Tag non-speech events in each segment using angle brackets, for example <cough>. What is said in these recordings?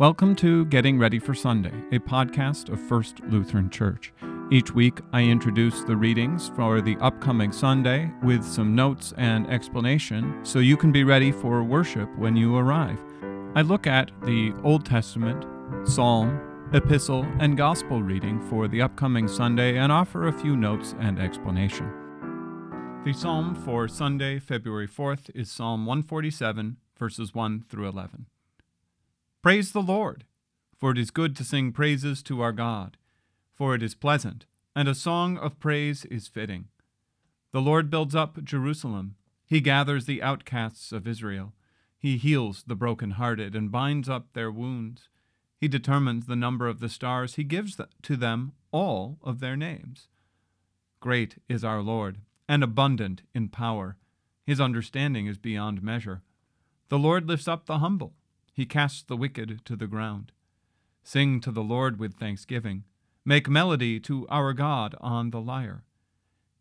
Welcome to Getting Ready for Sunday, a podcast of First Lutheran Church. Each week, I introduce the readings for the upcoming Sunday with some notes and explanation so you can be ready for worship when you arrive. I look at the Old Testament, Psalm, Epistle, and Gospel reading for the upcoming Sunday and offer a few notes and explanation. The Psalm for Sunday, February 4th is Psalm 147, verses 1 through 11. Praise the Lord, for it is good to sing praises to our God, for it is pleasant, and a song of praise is fitting. The Lord builds up Jerusalem, he gathers the outcasts of Israel. He heals the broken-hearted and binds up their wounds. He determines the number of the stars. He gives to them all of their names. Great is our Lord, and abundant in power. His understanding is beyond measure. The Lord lifts up the humble he casts the wicked to the ground. Sing to the Lord with thanksgiving. Make melody to our God on the lyre.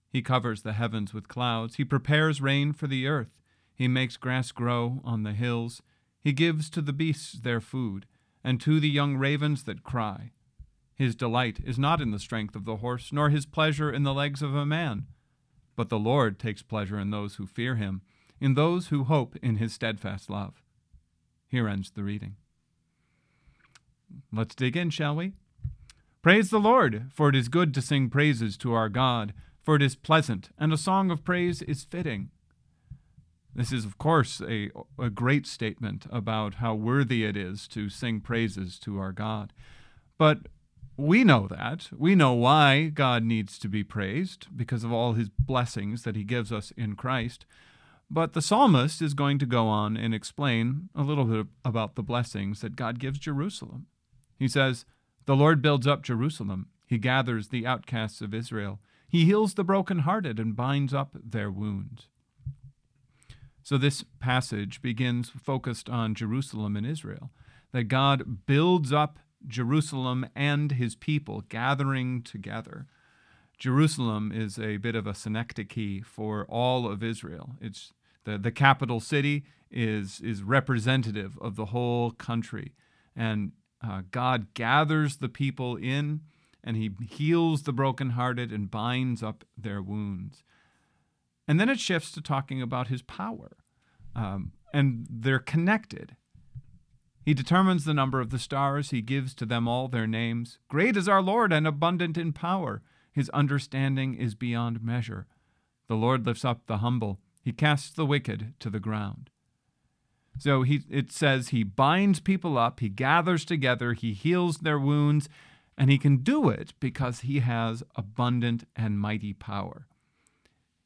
He covers the heavens with clouds. He prepares rain for the earth. He makes grass grow on the hills. He gives to the beasts their food, and to the young ravens that cry. His delight is not in the strength of the horse, nor his pleasure in the legs of a man. But the Lord takes pleasure in those who fear him, in those who hope in his steadfast love. Here ends the reading. Let's dig in, shall we? Praise the Lord, for it is good to sing praises to our God, for it is pleasant, and a song of praise is fitting. This is, of course, a, a great statement about how worthy it is to sing praises to our God. But we know that. We know why God needs to be praised, because of all his blessings that he gives us in Christ. But the psalmist is going to go on and explain a little bit about the blessings that God gives Jerusalem. He says, The Lord builds up Jerusalem. He gathers the outcasts of Israel. He heals the brokenhearted and binds up their wounds. So this passage begins focused on Jerusalem and Israel, that God builds up Jerusalem and his people gathering together. Jerusalem is a bit of a synecdoche for all of Israel. It's the, the capital city is, is representative of the whole country. And uh, God gathers the people in and he heals the brokenhearted and binds up their wounds. And then it shifts to talking about his power. Um, and they're connected. He determines the number of the stars. He gives to them all their names. Great is our Lord and abundant in power. His understanding is beyond measure. The Lord lifts up the humble. He casts the wicked to the ground. So he, it says he binds people up, he gathers together, he heals their wounds, and he can do it because he has abundant and mighty power.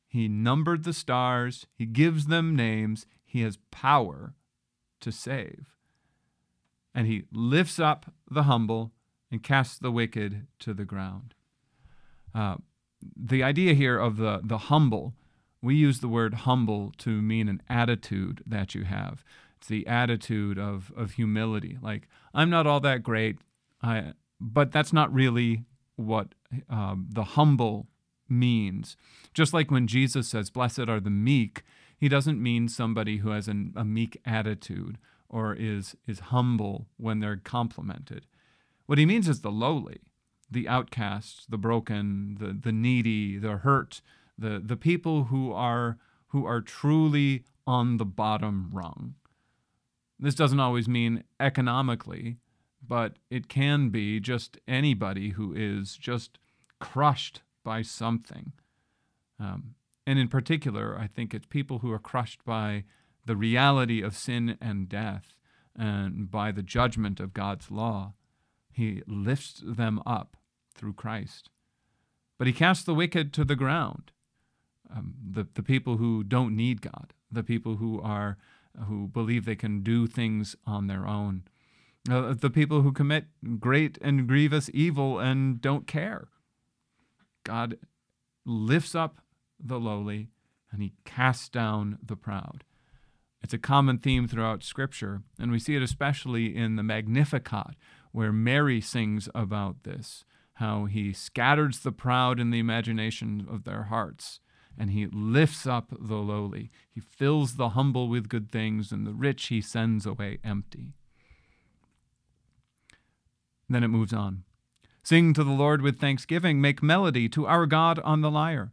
He numbered the stars, he gives them names, he has power to save. And he lifts up the humble and casts the wicked to the ground. Uh, the idea here of the, the humble we use the word humble to mean an attitude that you have. It's the attitude of, of humility. Like, I'm not all that great, I, but that's not really what um, the humble means. Just like when Jesus says, Blessed are the meek, he doesn't mean somebody who has an, a meek attitude or is, is humble when they're complimented. What he means is the lowly, the outcasts, the broken, the, the needy, the hurt, the the people who are who are truly on the bottom rung. This doesn't always mean economically, but it can be just anybody who is just crushed by something. Um, and in particular, I think it's people who are crushed by the reality of sin and death and by the judgment of God's law. He lifts them up through Christ. But he casts the wicked to the ground um, the the people who don't need God, the people who are who believe they can do things on their own, uh, the people who commit great and grievous evil and don't care. God lifts up the lowly and he casts down the proud. It's a common theme throughout Scripture, and we see it especially in the Magnificat, where Mary sings about this how he scatters the proud in the imagination of their hearts and he lifts up the lowly. He fills the humble with good things, and the rich he sends away empty. Then it moves on. Sing to the Lord with thanksgiving, make melody to our God on the lyre.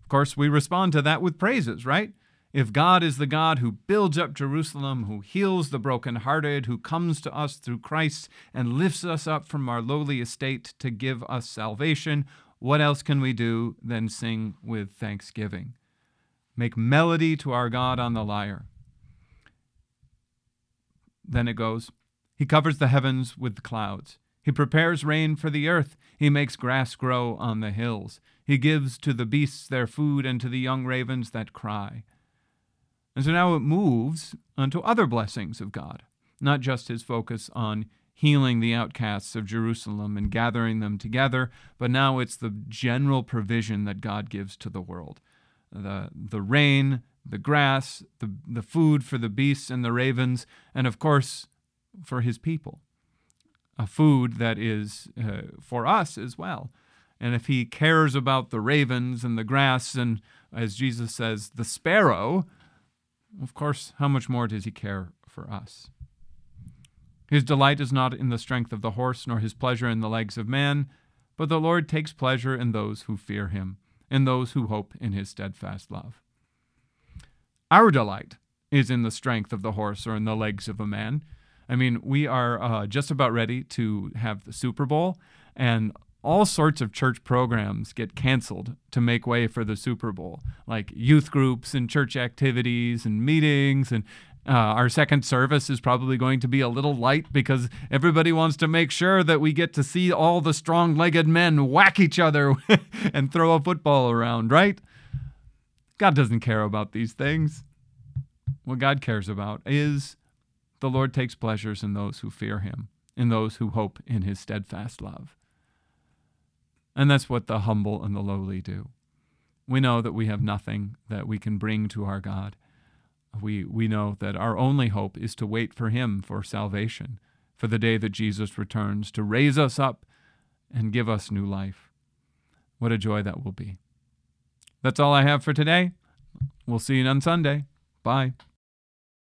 Of course, we respond to that with praises, right? If God is the God who builds up Jerusalem, who heals the brokenhearted, who comes to us through Christ and lifts us up from our lowly estate to give us salvation, what else can we do than sing with thanksgiving? Make melody to our God on the lyre. Then it goes He covers the heavens with clouds. He prepares rain for the earth. He makes grass grow on the hills. He gives to the beasts their food and to the young ravens that cry. And so now it moves unto other blessings of God, not just his focus on healing the outcasts of Jerusalem and gathering them together, but now it's the general provision that God gives to the world. The, the rain, the grass, the, the food for the beasts and the ravens, and of course, for his people a food that is uh, for us as well. And if he cares about the ravens and the grass, and as Jesus says, the sparrow, of course, how much more does he care for us? His delight is not in the strength of the horse, nor his pleasure in the legs of man, but the Lord takes pleasure in those who fear him, in those who hope in his steadfast love. Our delight is in the strength of the horse or in the legs of a man. I mean, we are uh, just about ready to have the Super Bowl, and all sorts of church programs get canceled to make way for the Super Bowl, like youth groups and church activities and meetings. And uh, our second service is probably going to be a little light because everybody wants to make sure that we get to see all the strong legged men whack each other <laughs> and throw a football around, right? God doesn't care about these things. What God cares about is the Lord takes pleasures in those who fear him, in those who hope in his steadfast love. And that's what the humble and the lowly do. We know that we have nothing that we can bring to our God. We, we know that our only hope is to wait for him for salvation, for the day that Jesus returns to raise us up and give us new life. What a joy that will be. That's all I have for today. We'll see you on Sunday. Bye.